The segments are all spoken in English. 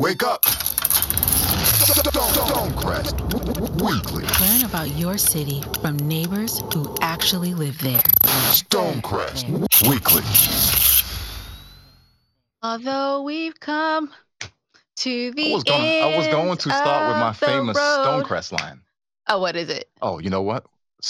Wake up! Stonecrest Weekly. Learn about your city from neighbors who actually live there. Stonecrest Weekly. Although we've come to the I was going. I was going to start with my end of the famous road. Stonecrest line. Oh, what is it? Oh, you know what?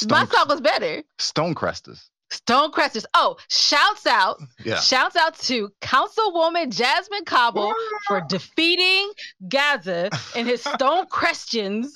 My song was better. Stonecresters. Stonecresters. Oh, shouts out. Yeah. Shouts out to Councilwoman Jazzmin Cobble for defeating Gaza and his Stonecrestians.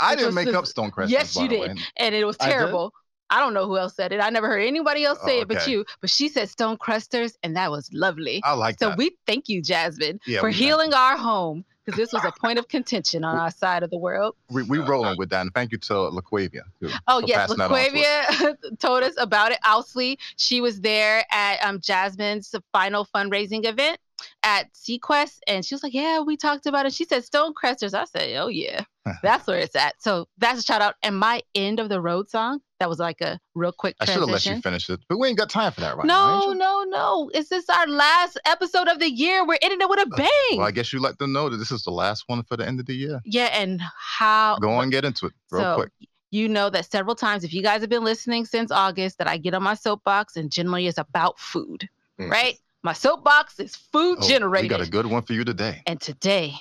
I didn't make the- up Stonecresters. Yes, you did. way. And it was terrible. I don't know who else said it. I never heard anybody else say Oh, it but you. But she said Stonecresters, and that was lovely. I like So that. we thank you, Jasmine, Yeah, for healing our home because this was a point of contention on our side of the world. we, we rolling with that, and thank you to LaQuavia. too, Oh yes, to. LaQuavia told us about it. Owsley, she was there at um, Jazzmin's final fundraising event at Sequest, and she was like, "Yeah, we talked about it." She said Stonecresters. I said, "Oh yeah, that's where it's at." So that's a shout out. And my end of the road song that was like a real quick I should have let you finish it, but we ain't got time for that right now. no, no, no. Is this our last episode of the year? We're ending it with a bang. Well, I guess you let them know that this is the last one for the end of the year. yeah, and how Go on, get into it real so quick. you know that several times, if you guys have been listening since August, that I get on my soapbox and generally it's about food, Mm. right? My soapbox is food Oh, generated. we got a good one for you today. and today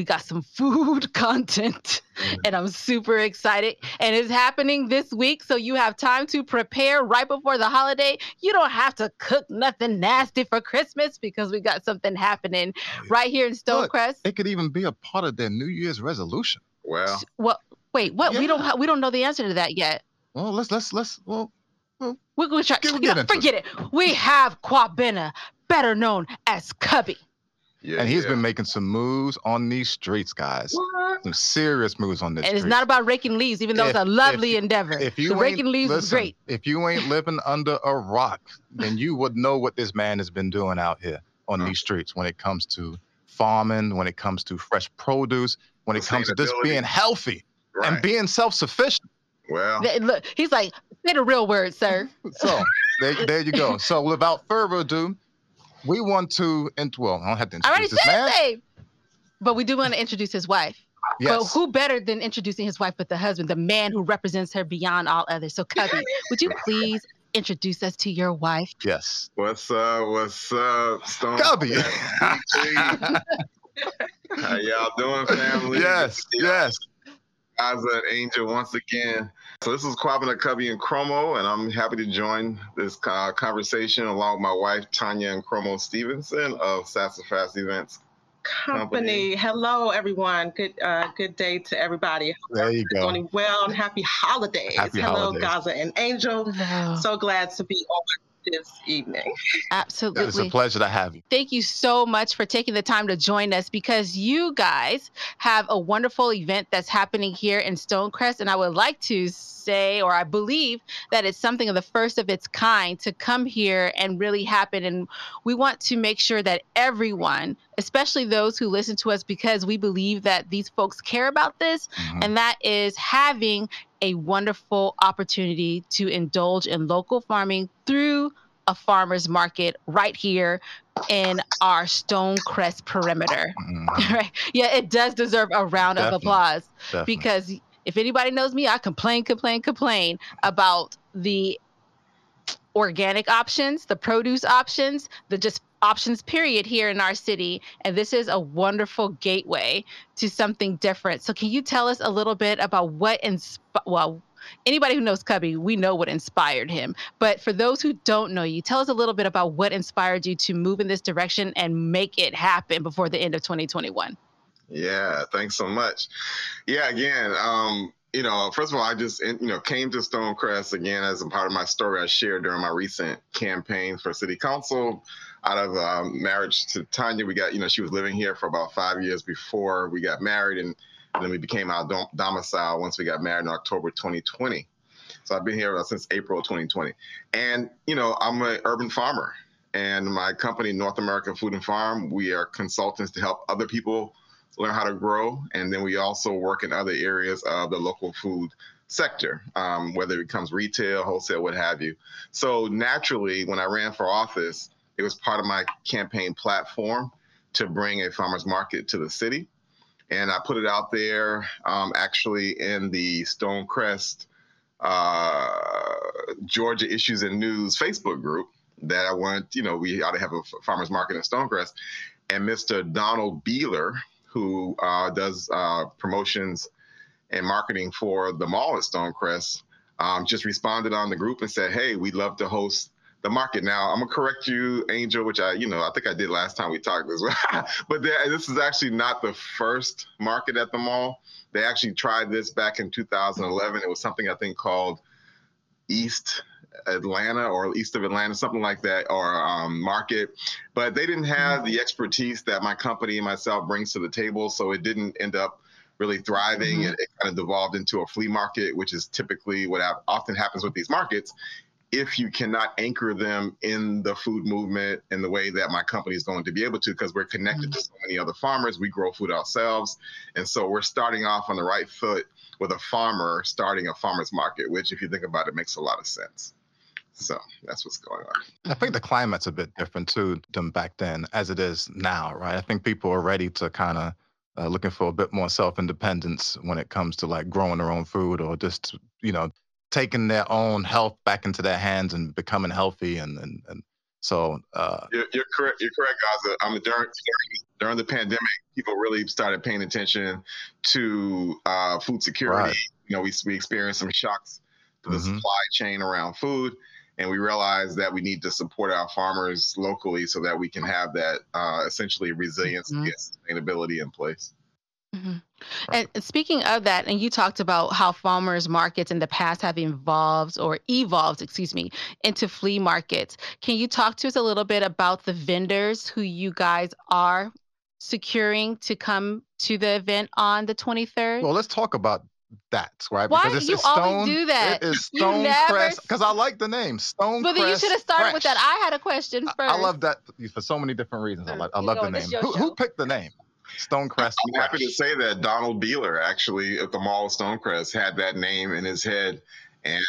we got some food content and I'm super excited. And it's happening this week. So you have time to prepare right before the holiday. You don't have to cook nothing nasty for Christmas because we got something happening right here in Look, Stonecrest. It could even be a part of their New Year's resolution. Well, Well, wait, what? We don't ha- we don't know the answer to that yet. Well, let's let's let's well. We're going to try. Get- you get know, into it. forget it. We have Kwabena, better known as Cubby. Yeah, and he's yeah. been making some moves on these streets, guys. What? Some serious moves on this. and it's not about raking leaves, even though it's a lovely if- endeavor. If you the ain't, raking leaves is listen, great. If you ain't living under a rock, then you would know what this man has been doing out here on Huh. these streets when it comes to farming, when it comes to fresh produce, when it comes to just being healthy and being self-sufficient. well, Look, he's like, say the real word, sir. So there, there you go. So without further ado, we want to, int- well, I don't have to I already introduce said this man. his name. But we do want to introduce his wife. But Yes. who better than introducing his wife but the husband, the man who represents her beyond all others? So, Cubby, would you please introduce us to your wife? Yes. what's up? What's up, Stone? Cubby. How y'all doing, family? yes. Yes. Guys an Angel once again. So this is Kwabena Cubby and Nkromo, and I'm happy to join this uh, conversation along with my wife Tanya and Nkromo Stevenson of Sassafras Events. company. Hello, everyone. Good uh, good day to everybody. There you go. Doing well and happy holidays. Happy Hello, holidays. Gaza and Angel. No, So glad to be on this evening. absolutely. It's a pleasure to have you. Thank you so much for taking the time to join us because you guys have a wonderful event that's happening here in Stonecrest. And I would like to say, or I believe, that it's something of the first of its kind to come here and really happen. And we want to make sure that everyone, especially those who listen to us, because we believe that these folks care about this, Mhm. and that is having a wonderful opportunity to indulge in local farming through a farmer's market right here in our Stonecrest perimeter. Mhm. right? Yeah, it does deserve a round of applause Definitely. because if anybody knows me, I complain, complain, complain about the organic options, the produce options, the just options period here in our city. And this is a wonderful gateway to something different. So can you tell us a little bit about what insp- well anybody who knows cubby we know what inspired him. But for those who don't know you tell us a little bit about what inspired you to move in this direction and make it happen before the end of 2021 Yeah, thanks so much. Yeah, again, um, you know, first of all, I just you know came to Stonecrest again as a part of my story I shared during my recent campaign for city council. Out of um, marriage to Tanya, we got you know she was living here for about five years before we got married, and, and then we became our dom- domicile once we got married in October 2020. So I've been here since April 2020, and you know I'm an urban farmer, and my company North American Food and Farm, we are consultants to help other people learn how to grow. And then we also work in other areas of the local food sector, um, whether it becomes retail, wholesale, what have you. So naturally, when I ran for office, it was part of my campaign platform to bring a farmers market to the city. And I put it out there um, actually in the Stonecrest uh, Georgia Issues and News Facebook group that I want, you know, we ought to have a farmers market in Stonecrest. And Mr. Donald Beeler, who uh, does uh, promotions and marketing for the mall at Stonecrest, um, just responded on the group and said, "Hey, we'd love to host the market." Now, I'm gonna correct you, Angel, which I, you know, I think I did last time we talked well. but this is actually not the first market at the mall. They actually tried this back in 2011. It was something I think called East Atlanta or east of Atlanta, something like that, or um, market. But they didn't have the expertise that my company and myself brings to the table, so it didn't end up really thriving. Mhm. It, it kind of devolved into a flea market, which is typically what often happens with these markets. If you cannot anchor them in the food movement in the way that my company is going to be able to, because we're connected to so many other farmers, we grow food ourselves. And so we're starting off on the right foot with a farmer starting a farmer's market, which, if you think about it, makes a lot of sense. So that's what's going on. I think the climate's a bit different too than back then, as it is now, right? I think people are ready to kind of uh, looking for a bit more self-independence when it comes to like growing their own food or just you know taking their own health back into their hands and becoming healthy and and, and so uh, You're, you're correct. You're correct, Gaza. I mean, during, during during the pandemic, people really started paying attention to uh, food security. Right. You know, we we experienced some shocks to the Mhm. supply chain around food, and we realized that we need to support our farmers locally so that we can have that uh, essentially resilience Mhm. and sustainability in place. Mhm. And speaking of that, and you talked about how farmers markets in the past have evolved or evolved, excuse me, into flea markets. Can you talk to us a little bit about the vendors who you guys are securing to come to the event on the 23rd? well let's talk about that right Why because you it's always stone do that? it is You never stonecrest because i like the name Stone. but then you should have started with that. I had a question first. I love that for so many different reasons. I, Mm, like, I love the name. Who, who picked the name? Stonecrest. I'm happy to say that Donald Beeler actually at the Mall of Stonecrest had that name in his head and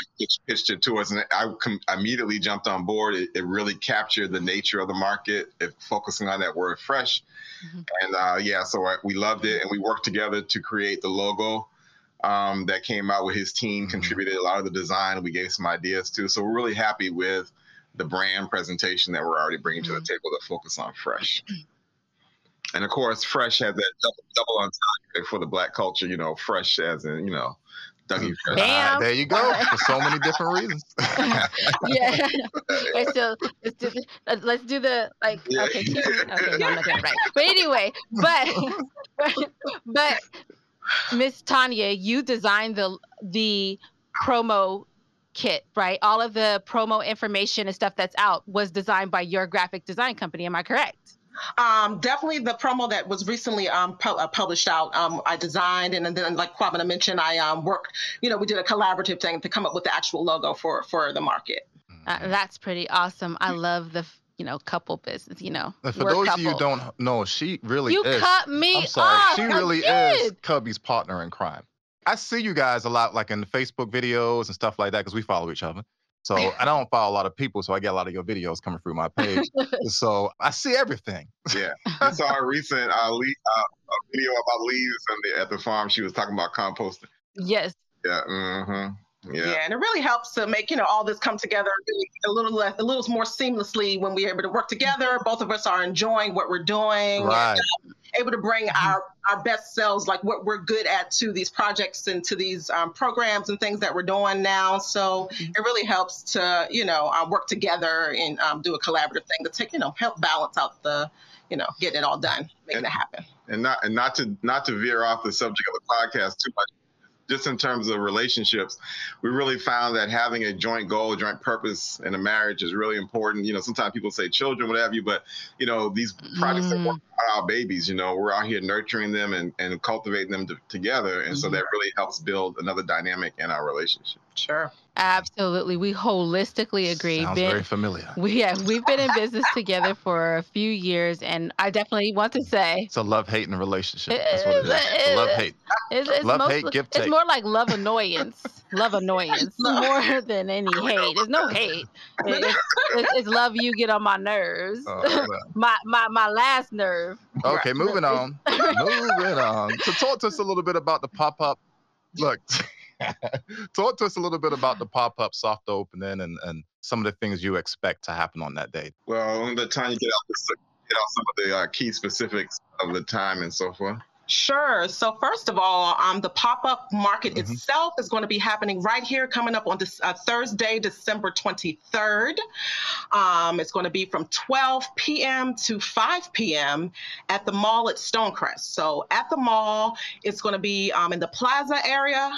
pitched, it to us. And I com- immediately jumped on board. It, it really captured the nature of the market, it, focusing on that word fresh. Mhm. And uh, yeah, so I, we loved it. And we worked together to create the logo um, that came out with his team, Mhm. contributed a lot of the design. We gave some ideas too. So we're really happy with the brand presentation that we're already bringing to the table to focus on fresh. And of course, fresh has that double, double entendre for the black culture, you know, fresh as in, you know, Dougie Fresh. Bam. Ah, there you go. For so many different reasons. yeah. Wait, so let's do the, let's do the like Yeah. okay, okay, no, I'm not doing it right. But anyway, but but Miss Tanya, you designed the the promo kit, right? All of the promo information and stuff that's out was designed by your graphic design company. Am I correct? Um, definitely the promo that was recently um, pu- uh, published out, um, I designed, and then like Kwabena mentioned, I um, worked, you know, we did a collaborative thing to come up with the actual logo for for the market. Uh, that's pretty awesome. I love the you know couple business. You know, And for we're those of you don't know, she really you is. cut me I'm sorry. off. she I really is. Cubby's partner in crime. I see you guys a lot, like in the Facebook videos and stuff like that, because we follow each other. So and I don't follow a lot of people, so I get a lot of your videos coming through my page. so I see everything. Yeah. I saw a recent uh, le- uh, a video about leaves on the, at the farm. She was talking about composting. Yes. Yeah. Mm-hmm. Yeah. Yeah. and it really helps to make you know all this come together a little less, a little more seamlessly when we're able to work together. Both of us are enjoying what we're doing, Right. able to bring our our best selves, like what we're good at, to these projects and to these um, programs and things that we're doing now. So Mhm. it really helps to you know uh, work together and um, do a collaborative thing to take you know help balance out the you know getting it all done, making it happen. and not and not to not to veer off the subject of the podcast too much just in terms of relationships we really found that having a joint goal a joint purpose in a marriage is really important you know sometimes people say children what have you but you know these projects that Mm. are our babies you know we're out here nurturing them and, and cultivating them to, together and so Mhm. that really helps build another dynamic in our relationship Sure. Absolutely. We holistically agree. Sounds Ben- very familiar. we yeah, we've been in business together for a few years and I definitely want to say It's a love hate and relationship. That's what it is. is, It's a love hate. it's, it's Love, most- hate, give, it's take. more like love annoyance. love annoyance more than any hate. There's no hate. It's, it's, it's love you get on my nerves. Uh, my my my last nerve. okay, moving on. moving on. So talk to us a little bit about the pop-up. Look, talk to us a little bit about the pop-up soft opening and, and some of the things you expect to happen on that day. Well, I'm let Tanya get out, the, get out some of the uh, key specifics of the time and so forth. Sure. So first of all, um, the pop-up market Mhm. itself is going to be happening right here, coming up on this uh, Thursday, December 23rd. Um, it's going to be from 12 p.m. to 5 p.m. at the mall at Stonecrest. So at the mall, it's going to be um, in the plaza area.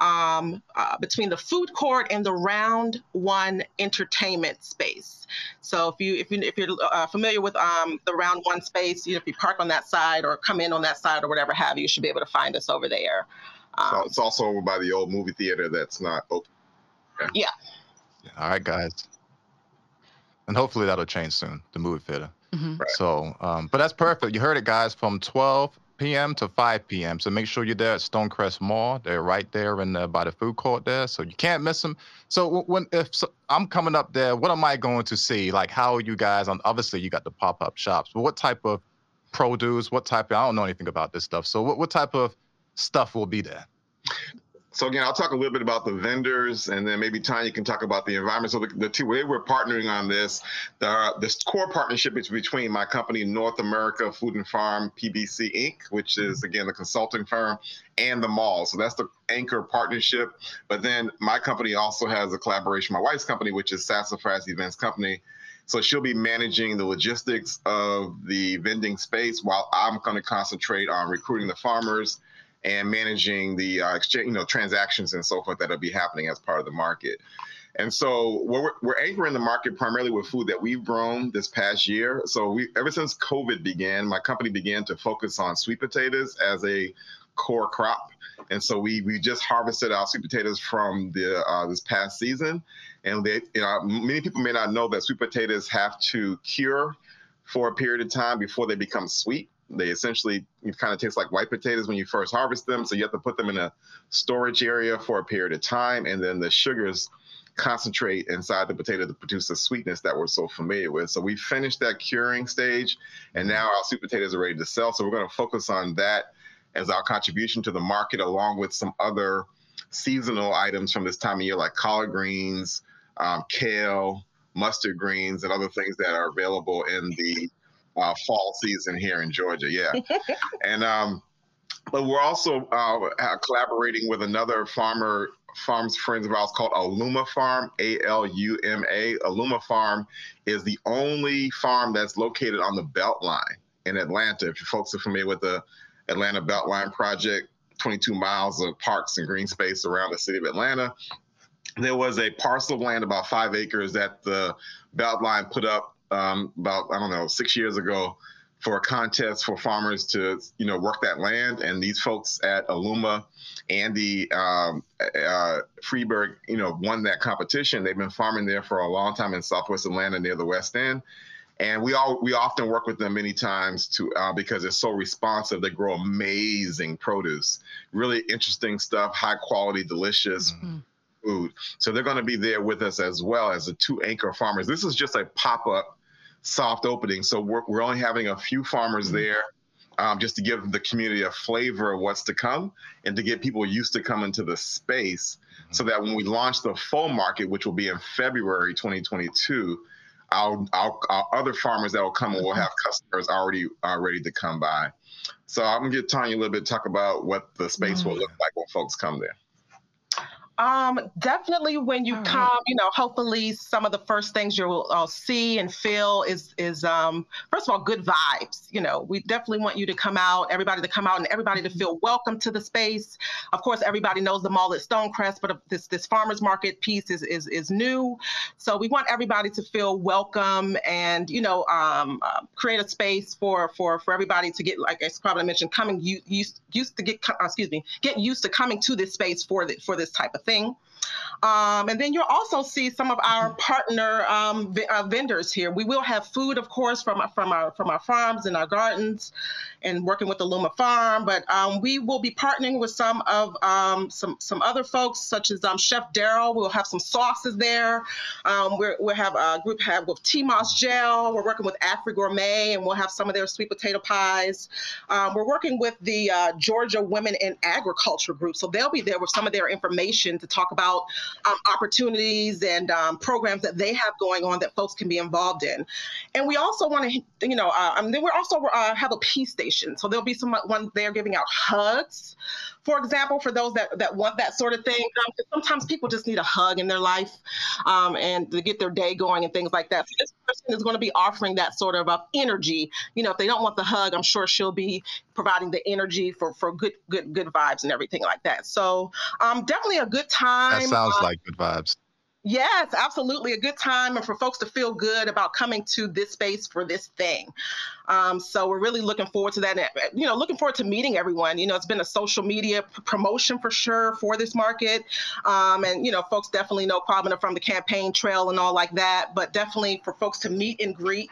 Um, uh, between the food court and the round one entertainment space. So if you if you if you're uh, familiar with um, the round one space, you know, if you park on that side or come in on that side or whatever have you, you should be able to find us over there. So Um, it's also over by the old movie theater that's not open. Yeah, all right, guys. And hopefully that'll change soon, the movie theater. Mhm. Right. So, um, but that's perfect. You heard it, guys, from 12 p.m. to 5 p.m. So make sure you're there at Stonecrest Mall. They're right there in the, by the food court there, so you can't miss them. So when if so, I'm coming up there, what am I going to see? Like, how are you guys? On obviously you got the pop-up shops, but what type of produce? What type? Of, I don't know anything about this stuff. So what what type of stuff will be there? So again, I'll talk a little bit about the vendors, and then maybe Tanya can talk about the environment. So the, the two way we're partnering on this, the this core partnership is between my company North America Food and Farm PBC Inc., which is again the consulting firm, and the mall. So that's the anchor partnership. But then my company also has a collaboration, my wife's company, which is Sassafras Events Company. So she'll be managing the logistics of the vending space while I'm going to concentrate on recruiting the farmers and managing the uh, exchange, you know, transactions and so forth that'll be happening as part of the market. And so we're, we're anchoring the market primarily with food that we've grown this past year. So we, ever since COVID began, my company began to focus on sweet potatoes as a core crop. And so we we just harvested our sweet potatoes from the uh, this past season, and they you know many people may not know that sweet potatoes have to cure for a period of time before they become sweet. They essentially kind of taste like white potatoes when you first harvest them, so you have to put them in a storage area for a period of time, and then the sugars concentrate inside the potato to produce the sweetness that we're so familiar with. So we finished that curing stage, and now our sweet potatoes are ready to sell. So we're going to focus on that as our contribution to the market, along with some other seasonal items from this time of year, like collard greens, um, kale, mustard greens, and other things that are available in the uh, fall season here in Georgia. Yeah, and um, but we're also uh, collaborating with another farmer farms friends of ours called Aluma Farm, A L U M A. Aluma Farm is the only farm that's located on the Beltline in Atlanta. If you folks are familiar with the Atlanta Beltline project, 22 miles of parks and green space around the city of Atlanta. There was a parcel of land about five acres that the Beltline put up um, about, I don't know, six years ago for a contest for farmers to, you know, work that land. And these folks at Aluma, Andy um, uh, Freeberg, you know, won that competition. They've been farming there for a long time in Southwest Atlanta near the West End and we all we often work with them many times to uh, because they're so responsive. They grow amazing produce, really interesting stuff, high quality, delicious Mhm. food. So they're going to be there with us as well as the two anchor farmers. This is just a pop up soft opening, so we're we're only having a few farmers there. Um, just to give the community a flavor of what's to come and to get people used to coming to the space so that when we launch the full market, which will be in February 2022, our, our, our other farmers that will come and we'll have customers already uh, ready to come by. So I'm gonna get Tanya a little bit to talk about what the space will look like when folks come there. Um, definitely when you All right. come, you know, hopefully some of the first things you'll uh, see and feel is is um, first of all good vibes. You know, we definitely want you to come out, everybody to come out, and everybody to feel welcome to the space. Of course, everybody knows the mall at Stonecrest, but this this farmers market piece is is is new, so we want everybody to feel welcome and you know um, uh, create a space for for for everybody to get like I probably mentioned coming used used to get uh, excuse me get used to coming to this space for the, for this type of thing thing. Um, and then you'll also see some of our partner um, v- uh, vendors here. We will have food, of course, from our, from our from our farms and our gardens, and working with the Luma Farm. But um, we will be partnering with some of um, some some other folks, such as um, Chef Daryl. We'll have some sauces there. Um, we'll have a group have with T-Moss Gel. We're working with Afri Gourmet, and we'll have some of their sweet potato pies. We're working with the uh, Georgia Women in Agriculture group, so they'll be there with some of their information to talk about um, opportunities and um, programs that they have going on that folks can be involved in. And we also want to, you know, uh, and then we also uh, have a peace station. So there'll be some one there giving out hugs, for example, for those that, that want that sort of thing. Um, sometimes people just need a hug in their life um, and to get their day going and things like that. So this person is going to be offering that sort of uh, energy. You know, if they don't want the hug, I'm sure she'll be providing the energy for, for good good good vibes and everything like that. So um, definitely a good time. That sounds uh, like good vibes. Yes, absolutely. A good time and for folks to feel good about coming to this space for this thing. Um, so we're really looking forward to that. And, you know, looking forward to meeting everyone. You know, it's been a social media p- promotion for sure for this market. Um, and, you know, folks definitely know Kwabena from the campaign trail and all like that. But definitely for folks to meet and greet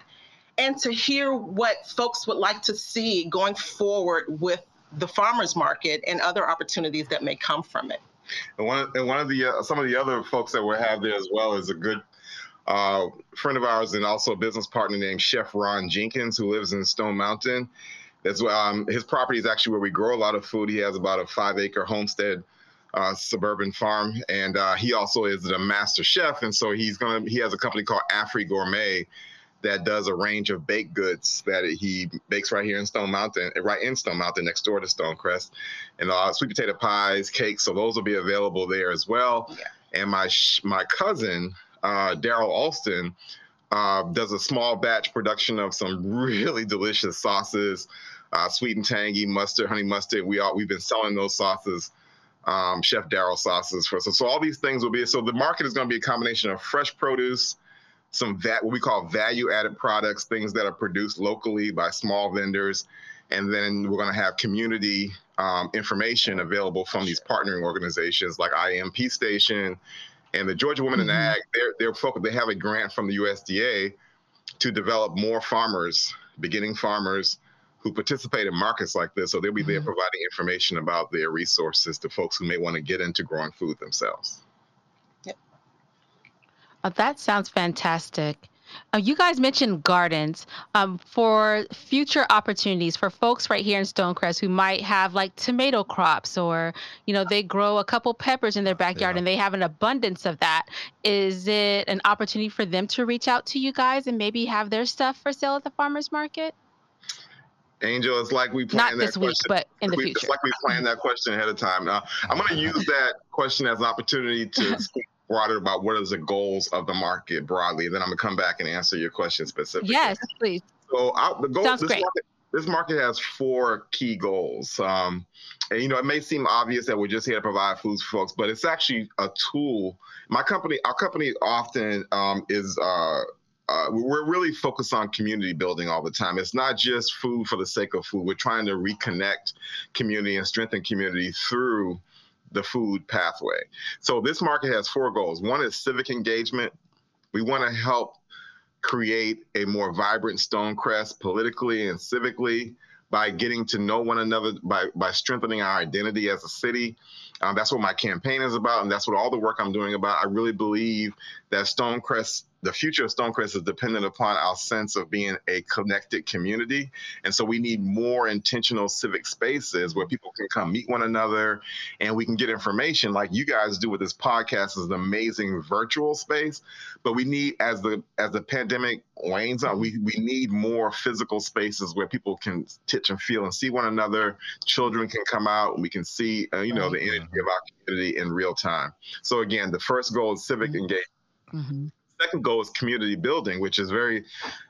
and to hear what folks would like to see going forward with the farmers market and other opportunities that may come from it. And one, and one of the uh, some of the other folks that we have there as well is a good uh, friend of ours and also a business partner named Chef Ron Jenkins, who lives in Stone Mountain. That's um, his property is actually where we grow a lot of food. He has about a five acre homestead uh, suburban farm, and uh, he also is the master chef. And so he's gonna he has a company called Afri Gourmet that does a range of baked goods that he bakes right here in Stone Mountain, right in Stone Mountain, next door to Stonecrest, and uh, sweet potato pies, cakes. So those will be available there as well. Yeah. And my sh- my cousin uh, Daryl Alston uh, does a small batch production of some really delicious sauces, uh, sweet and tangy mustard, honey mustard. We all we've been selling those sauces. Um, Chef Daryl sauces for so, so all these things will be so the market is going to be a combination of fresh produce, some va- what we call value added products, things that are produced locally by small vendors. And then we're going to have community um, information available from these partnering organizations like IMP Station and the Georgia Women in Ag. They're, they're focused, they have a grant from the USDA to develop more farmers, beginning farmers who participate in markets like this. So they'll be there providing information about their resources to folks who may want to get into growing food themselves. Uh, that sounds fantastic. Uh, you guys mentioned gardens um, for future opportunities for folks right here in Stonecrest who might have like tomato crops or, you know, they grow a couple peppers in their backyard Yeah. and they have an abundance of that. Is it an opportunity for them to reach out to you guys and maybe have their stuff for sale at the farmer's market? Angel, it's like we Not planned that this week, question. but in the we, future. It's like we planned that question ahead of time. Now, I'm going to use that question as an opportunity to speak broader about what is the goals of the market broadly. And then I'm going to come back and answer your question specifically. Yes, please. So uh, the goal, Sounds this great. market, this market has four key goals. Um, and you know, it may seem obvious that we're just here to provide food for folks, but it's actually a tool. My company, our company, often um, is. Uh, uh, we're really focused on community building all the time. It's not just food for the sake of food. We're trying to reconnect community and strengthen community through the food pathway. So this market has four goals. One is civic engagement. We want to help create a more vibrant Stonecrest politically and civically by getting to know one another, by, by strengthening our identity as a city. Um, that's what my campaign is about, and that's what all the work I'm doing about. I really believe that Stonecrest, the future of Stonecrest is dependent upon our sense of being a connected community. And so we need more intentional civic spaces where people can come meet one another and we can get information like you guys do with this podcast is an amazing virtual space. But we need as the as the pandemic wanes on, we, we need more physical spaces where people can touch and feel and see one another. Children can come out and we can see uh, you know the energy of our community in real time. So again, the first goal is civic engagement hmm second goal is community building, which is very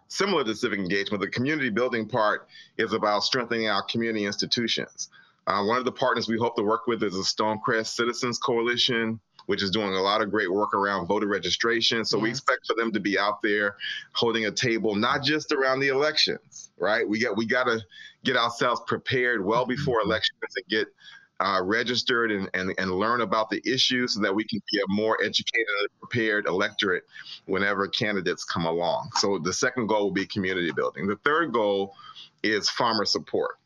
similar to civic engagement. The community building part is about strengthening our community institutions. Uh, one of the partners we hope to work with is the Stonecrest Citizens Coalition, which is doing a lot of great work around voter registration. So we expect for them to be out there holding a table, not just around the elections, right? We got we got to get ourselves prepared well before elections and get uh, registered and, and, and learn about the issues so that we can be a more educated and prepared electorate whenever candidates come along. So the second goal will be community building. The third goal is farmer support.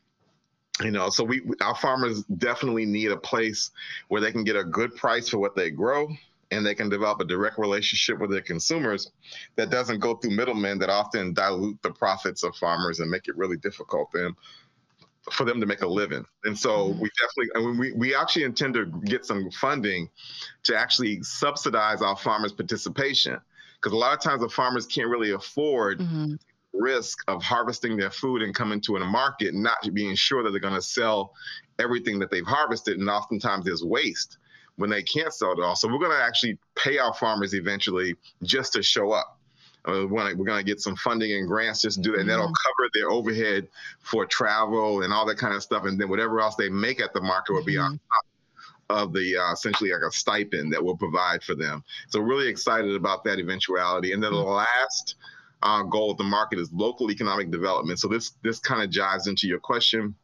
You know, so we our farmers definitely need a place where they can get a good price for what they grow and they can develop a direct relationship with their consumers that doesn't go through middlemen that often dilute the profits of farmers and make it really difficult for them for them to make a living. And so we definitely, and we, we actually intend to get some funding to actually subsidize our farmers' participation. Because a lot of times the farmers can't really afford Mhm. risk of harvesting their food and coming to a market, not being sure that they're going to sell everything that they've harvested. And oftentimes there's waste when they can't sell it all. So we're going to actually pay our farmers eventually just to show up. Uh, we're going to get some funding and grants just to do that, and that'll cover their overhead for travel and all that kind of stuff. And then whatever else they make at the market will be on top of the uh, essentially like a stipend that we'll provide for them. So really excited about that eventuality. And then the last uh, goal of the market is local economic development. So this this kind of jives into your question,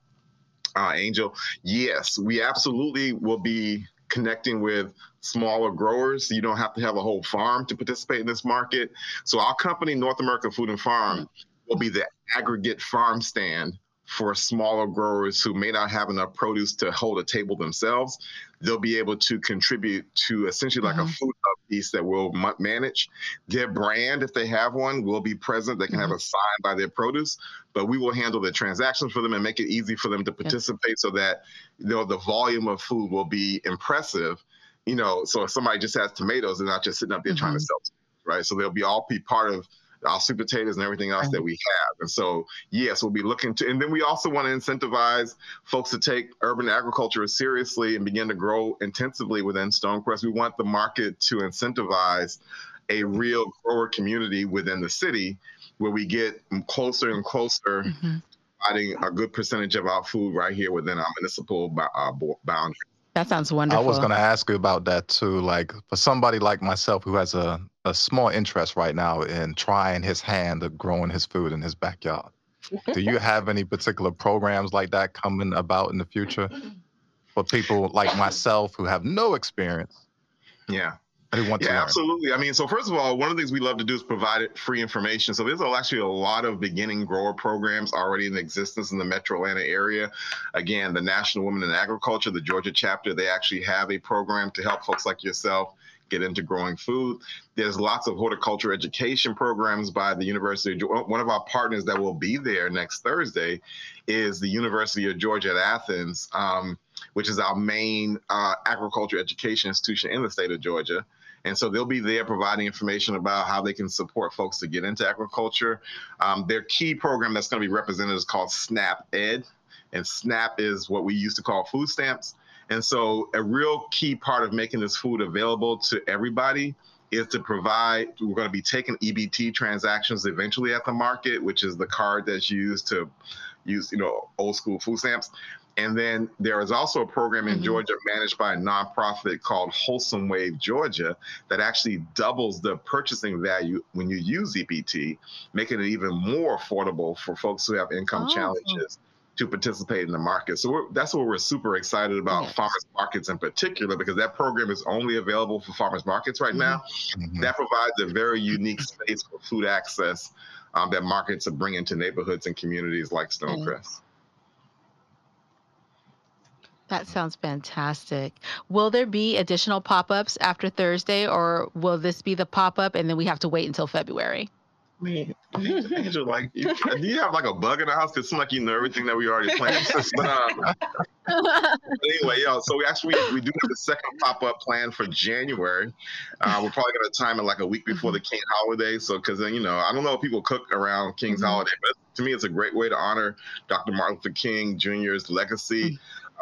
uh, Angel. Yes, we absolutely will be connecting with smaller growers. You don't have to have a whole farm to participate in this market. So our company, North America Food and Farm, will be the aggregate farm stand for smaller growers who may not have enough produce to hold a table themselves. They'll be able to contribute to essentially like a mm-hmm. food hub piece that we'll ma- manage. Their brand, if they have one, will be present. They can have mm-hmm. a sign by their produce, but we will handle the transactions for them and make it easy for them to participate so that you know, the volume of food will be impressive. You know, so if somebody just has tomatoes, they're not just sitting up there trying to mm-hmm. sell, right? So they'll be all be part of our sweet potatoes and everything else that we have. And so, yes, we'll be looking to, and then we also want to incentivize folks to take urban agriculture seriously and begin to grow intensively within Stonecrest. We want the market to incentivize a real grower community within the city where we get closer and closer Mhm. providing a good percentage of our food right here within our municipal uh. That sounds wonderful. I was going to ask you about that too. Like for somebody like myself who has a, a small interest right now in trying his hand at growing his food in his backyard, do you have any particular programs like that coming about in the future for people like myself who have no experience Yeah. Who want to Yeah, learn? absolutely. I mean, so first of all, one of the things we love to do is provide free information. So there's actually a lot of beginning grower programs already in existence in the Metro Atlanta area. Again, the National Women in Agriculture, the Georgia chapter, they actually have a program to help folks like yourself get into growing food. There's lots of horticulture education programs by the University of Georgia. One of our partners that will be there next Thursday is the University of Georgia at Athens, um, which is our main uh, agriculture education institution in the state of Georgia. And so they'll be there providing information about how they can support folks to get into agriculture. Um, their key program that's going to be represented is called SNAP Ed. And SNAP is what we used to call food stamps. And so a real key part of making this food available to everybody is to provide, we're going to be taking EBT transactions eventually at the market, which is the card that's used to use, you know, old school food stamps. And then there is also a program in Mhm. Georgia managed by a nonprofit called Wholesome Wave Georgia that actually doubles the purchasing value when you use EBT, making it even more affordable for folks who have income Oh. challenges to participate in the market. So we're, that's what we're super excited about Yes. farmers markets in particular, because that program is only available for farmers markets right now. Mhm. That provides a very unique space for food access um, that markets are bringing to neighborhoods and communities like Stonecrest. That sounds fantastic. Will there be additional pop ups after Thursday, or will this be the pop up and then we have to wait until February? I mean, Angel, like, you, do you have like a bug in the house? Because it seems like you know everything that we already planned. but, um, anyway, yo, so we actually we do have the second pop up plan for January. Uh, we're probably gonna time it like a week before the King holiday. So because then you know I don't know if people cook around King's Mhm. holiday, but to me it's a great way to honor Dr. Martin Luther King Jr.'s legacy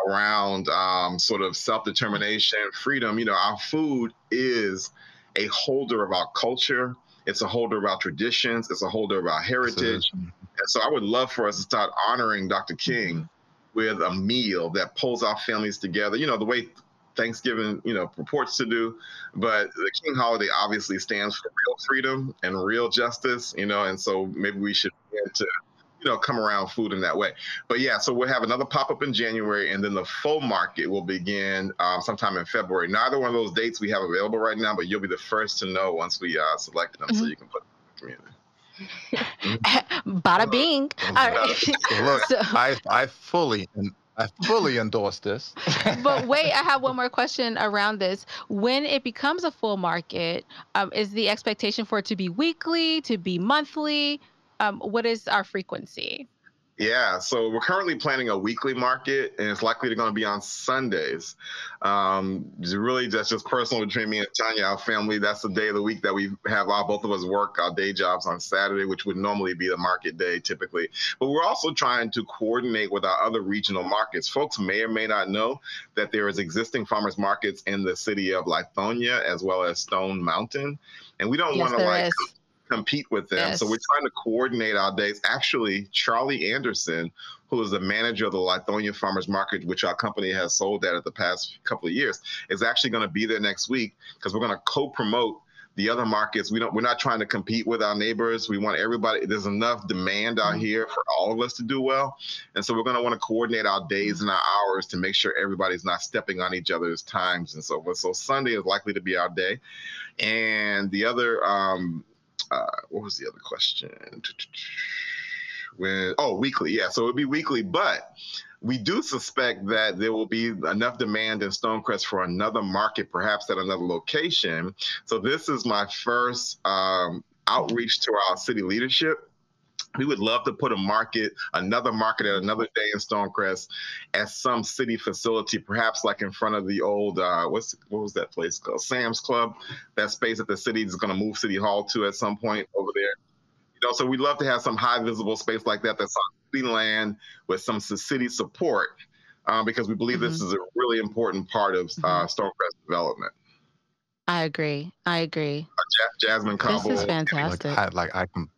around um, sort of self determination, freedom. You know, our food is a holder of our culture. It's a holder of our traditions. It's a holder of our heritage. And so I would love for us to start honoring Dr. King with a meal that pulls our families together. You know, the way Thanksgiving, you know, purports to do. But the King holiday obviously stands for real freedom and real justice, you know, and so maybe we should begin to you know, come around food in that way. But yeah, so we'll have another pop up in January, and then the full market will begin um, sometime in February. Neither one of those dates we have available right now, but you'll be the first to know once we uh, select them, mm-hmm. so you can put them in the community. Bada bing. All right. Look, so, I I fully I fully endorse this. but wait, I have one more question around this. When it becomes a full market, um, is the expectation for it to be weekly, to be monthly? Um, what is our frequency? Yeah, so we're currently planning a weekly market, and it's likely to going to be on Sundays. Um, really, that's just personal between me and Tanya, our family. That's the day of the week that we have our both of us work our day jobs on Saturday, which would normally be the market day typically. But we're also trying to coordinate with our other regional markets. Folks may or may not know that there is existing farmers markets in the city of Lithonia as well as Stone Mountain, and we don't yes, want to like. Is compete with them. Yes. So we're trying to coordinate our days. Actually, Charlie Anderson, who is the manager of the Lithonia Farmers Market, which our company has sold at at the past couple of years, is actually going to be there next week because we're going to co-promote the other markets. We don't. We're not trying to compete with our neighbors. We want everybody. There's enough demand out mm-hmm. here for all of us to do well, and so we're going to want to coordinate our days and our hours to make sure everybody's not stepping on each other's times and so forth. So Sunday is likely to be our day, and the other um, uh, what was the other question? When oh weekly, yeah. So it'd be weekly, but we do suspect that there will be enough demand in Stonecrest for another market, perhaps at another location. So this is my first um, outreach to our city leadership we would love to put a market, another market at another day in Stonecrest at some city facility, perhaps like in front of the old, uh, what's what was that place called? Sam's Club, that space that the city is going to move City Hall to at some point over there. You know, so we'd love to have some high visible space like that that's on city land with some city support um, because we believe mm-hmm. this is a really important part of uh, mm-hmm. Stonecrest development. I agree. I agree. Uh, Jazzmin Cobble. This is fantastic. Like I, like I can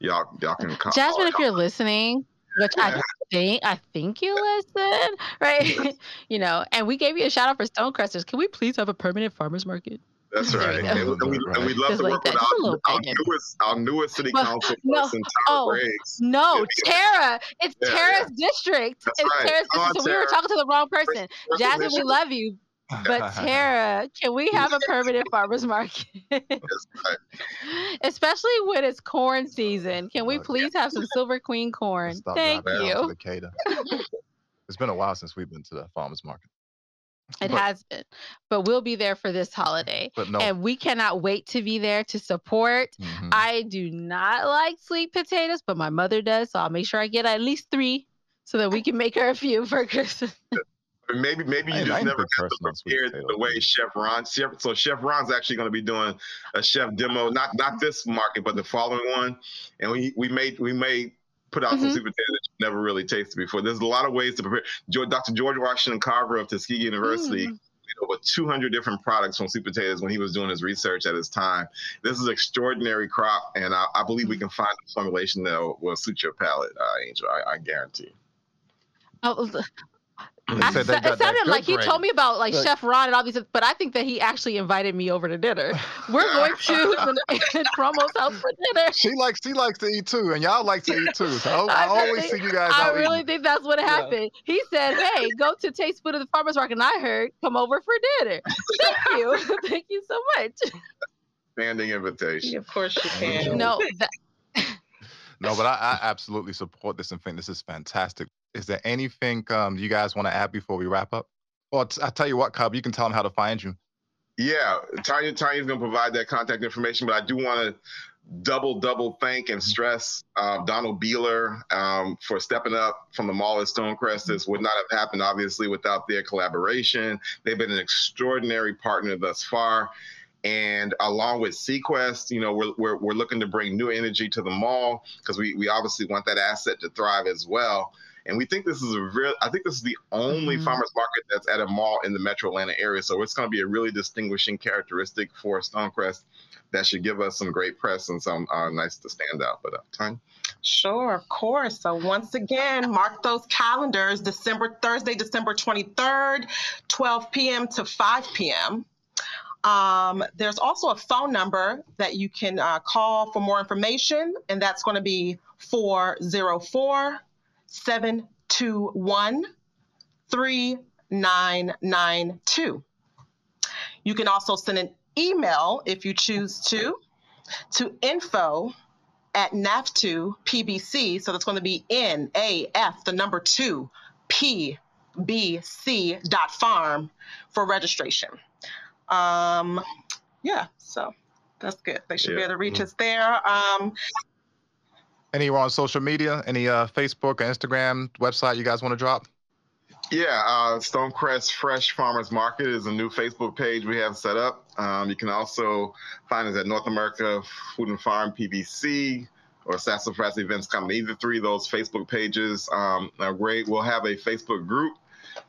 y'all y'all can come. Jazzmin, if you're listening, which I think I think you listen, right? you know, and we gave you a shout out for Stonecresters. Can we please have a permanent farmers market? That's right. And, and, we, and we'd love Just to like work that. with our, our, newest, our newest city council no, person, Tara oh, Briggs. No, Tara. It's yeah, Tara's yeah. district. That's it's right. Tara's district. So we were talking to the wrong person. Jazzmin, we love you, but Tara, can we have a permanent farmers market? Especially when it's corn season. Can we please have some Silver Queen corn? Thank you. it's been a while since we've been to the farmers market. It but, has been, but we'll be there for this holiday. But no. And we cannot wait to be there to support. Mm-hmm. I do not like sweet potatoes, but my mother does. So I'll make sure I get at least three so that we can make her a few for Christmas. Maybe maybe you I just never got to prepare the way Chef Ron. Chef, so Chef Ron's actually going to be doing a chef demo, not not this market, but the following one. And we we made we made put out mm-hmm. some sweet potatoes that you never really tasted before. There's a lot of ways to prepare. Dr. George Washington Carver of Tuskegee University. Mm. Over 200 different products from sweet potatoes when he was doing his research at his time. This is extraordinary crop, and I, I believe we can find a formulation that will, will suit your palate, uh, Angel. I, I guarantee. Oh, I, it sounded like he told me about like Chef Ron and all these, but I think that he actually invited me over to dinner. We're going to Promo's house for dinner. She likes she likes to eat too, and y'all like to eat too. So I, I always think, see you guys. I really eating. think that's what happened. Yeah. He said, "Hey, go to Taste Food at the Farmers Market." And I heard, "Come over for dinner." Thank you, thank you so much. Standing invitation. Of course you can. No. That... no, but I, I absolutely support this and think this is fantastic is there anything um, you guys want to add before we wrap up? Well, t- I tell you what, Cub, you can tell them how to find you. Yeah, Tanya Tanya's going to provide that contact information, but I do want to double, double thank and stress uh, Donald Beeler um, for stepping up from the mall at Stonecrest. This would not have happened, obviously, without their collaboration. They've been an extraordinary partner thus far. And along with Sequest, you know, we're, we're, we're looking to bring new energy to the mall because we, we obviously want that asset to thrive as well. And we think this is a real, I think this is the only mm-hmm. farmers market that's at a mall in the metro Atlanta area. So it's going to be a really distinguishing characteristic for Stonecrest that should give us some great press and some uh, nice to stand out. But uh, time. Sure, of course. So once again, mark those calendars December, Thursday, December 23rd, 12 p.m. to 5 p.m. Um, there's also a phone number that you can uh, call for more information, and that's going to be 404 721 3992. You can also send an email if you choose to to info at NAF2 PBC. So that's going to be N A F, the number two, P B C dot farm for registration. Um, yeah, so that's good. They should be able to reach us there. Um, Anywhere on social media? Any uh, Facebook or Instagram website you guys want to drop? Yeah, uh, Stonecrest Fresh Farmers Market is a new Facebook page we have set up. Um, you can also find us at North America Food and Farm PBC or Sassafras Events Company. Either three of those Facebook pages um, are great. We'll have a Facebook group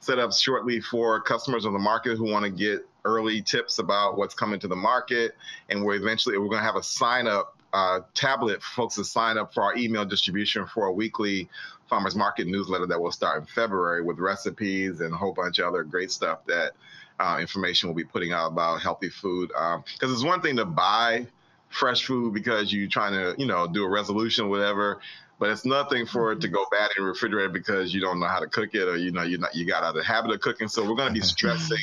set up shortly for customers of the market who want to get early tips about what's coming to the market. And we're eventually we're going to have a sign up uh, tablet folks to sign up for our email distribution for a weekly farmers market newsletter that will start in February with recipes and a whole bunch of other great stuff that uh, information we'll be putting out about healthy food. Because it's one thing to buy fresh food because you're trying to, you know, do a resolution or whatever. But it's nothing for it to go bad in the refrigerator because you don't know how to cook it or you know you're not you got out of the habit of cooking. So we're going to be stressing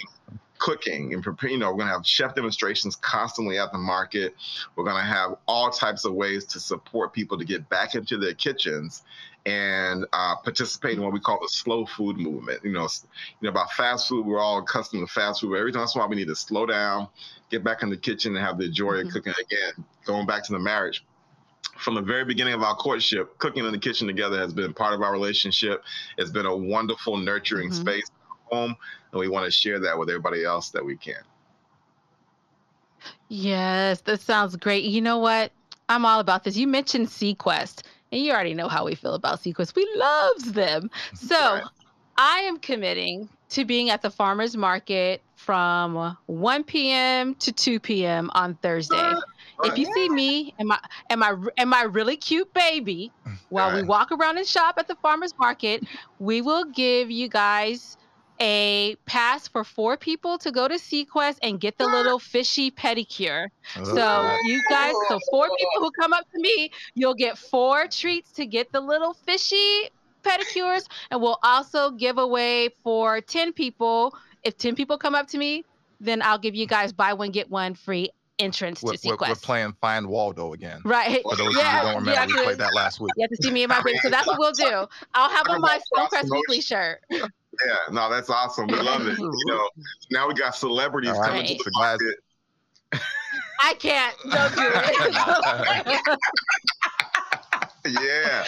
cooking and prepare. You know, we're going to have chef demonstrations constantly at the market. We're going to have all types of ways to support people to get back into their kitchens and uh, participate in what we call the slow food movement. You know, you know about fast food. We're all accustomed to fast food. But every once in a while, we need to slow down, get back in the kitchen, and have the joy Mhm. of cooking again. Going back to the marriage. From the very beginning of our courtship, cooking in the kitchen together has been part of our relationship. It's been a wonderful, nurturing Mhm. space at home, and we want to share that with everybody else that we can. Yes, that sounds great. You know what? I'm all about this. You mentioned SeaQuest, and you already know how we feel about SeaQuest. We loves them. So Right. I am committing to being at the farmers market from 1 p.m. to 2 p.m. on Thursday. If you see me and my and my and my really cute baby while we walk around and shop at the farmers market, we will give you guys a pass for four people to go to SeaQuest and get the little fishy pedicure. So you guys, so four people who come up to me, you'll get four treats to get the little fishy pedicures, and we'll also give away for ten people. If ten people come up to me, then I'll give you guys buy one get one free entrance we're, to we're, we're playing Find Waldo again. Right. For those Yeah, of you who don't remember, have we to- played that last week. You have to see me in my baby. So that's what we'll do. I'll have on my Stonecrest Weekly shirt. Yeah, no, that's awesome. We love it. You know, now we got celebrities All right. coming to the So guys, market. I can't. Don't do it. Yeah.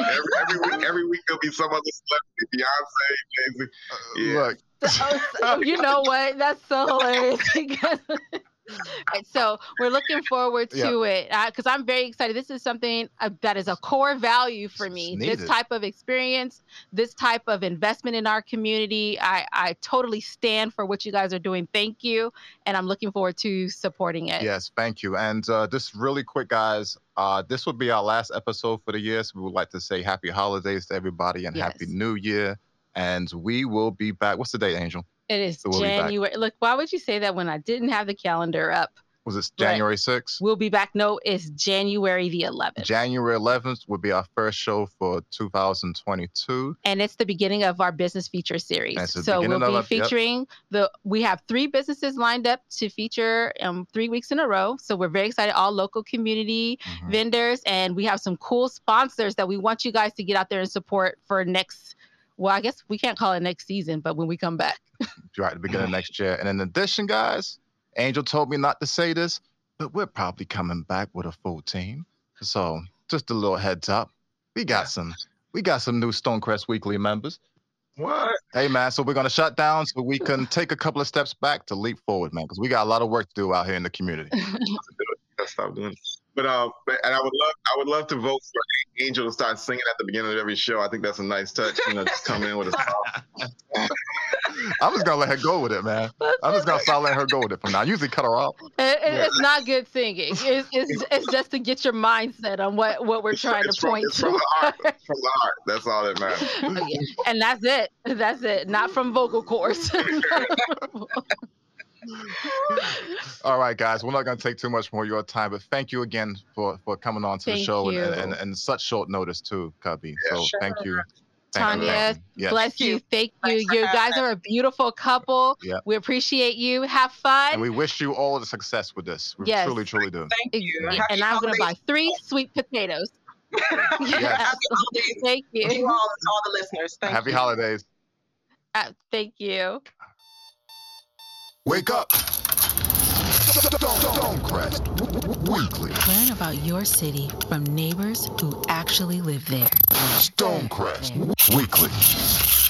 Every, every week, every week there'll be some other celebrity, Beyonce, Jay Z. Yeah. look, So- so you know what? That's so hilarious. Right, so we're looking forward to it because I'm very excited. This is something uh, that is a core value for me. This type of experience, this type of investment in our community. I, I totally stand for what you guys are doing. Thank you, and I'm looking forward to supporting it. Yes, thank you. And uh, just really quick, guys, uh, this will be our last episode for the year. So we would like to say happy holidays to everybody and happy new year. And we will be back. What's the date, Angel? It is So we'll. January. Look, why would you say that when I didn't have the calendar up? Was it January 6th? We'll be back. No, it's January the 11th. January 11th will be our first show for 2022. and it's the beginning of our business feature series. So we'll be of it, yep. featuring the. We have three businesses lined up to feature um three weeks in a row. So we're very excited. All local community Mhm. vendors, and we have some cool sponsors that we want you guys to get out there and support for next. Well, I guess we can't call it next season, but when we come back, right at the beginning of next year. And in addition, guys, Angel told me not to say this, but we're probably coming back with a full team. So just a little heads up. We got some we got some new Stonecrest Weekly members. What? Hey man, so we're gonna shut down so we can take a couple of steps back to leap forward, man, because we got a lot of work to do out here in the community. Gotta stop doing it. But um, but, and I would love, I would love to vote for Angel to start singing at the beginning of every show. I think that's a nice touch. You know, just come in with a song. I'm just gonna let her go with it, man. I'm just gonna start letting her go with it from now. I usually cut her off. it, it- it's not good singing. It's, it's it's just to get your mindset on what what we're It's trying it's to from- point it's from the to. heart. From the heart. That's all that matters. Yeah. And that's it. That's it. Not from vocal cords. All right, guys. We're not going to take too much more of your time, but thank you again for for coming on to the show and, and, and, and such short notice too, Cubby. Yeah, so thank you. Thank you, Tanya, you. Yes. Bless you. Thank you. Thanks You guys are a beautiful couple. Yeah. We appreciate you. Have fun. And we wish you all the success with this. We Yes. truly, truly do. Thank you. Ex- Happy and I'm going to buy three sweet potatoes. Happy holidays. Thank You you. all, and all the listeners. Thank Happy you. holidays. Uh, thank you. Wake up. Stonecrest Weekly. Learn about your city from neighbors who actually live there. Stonecrest Weekly.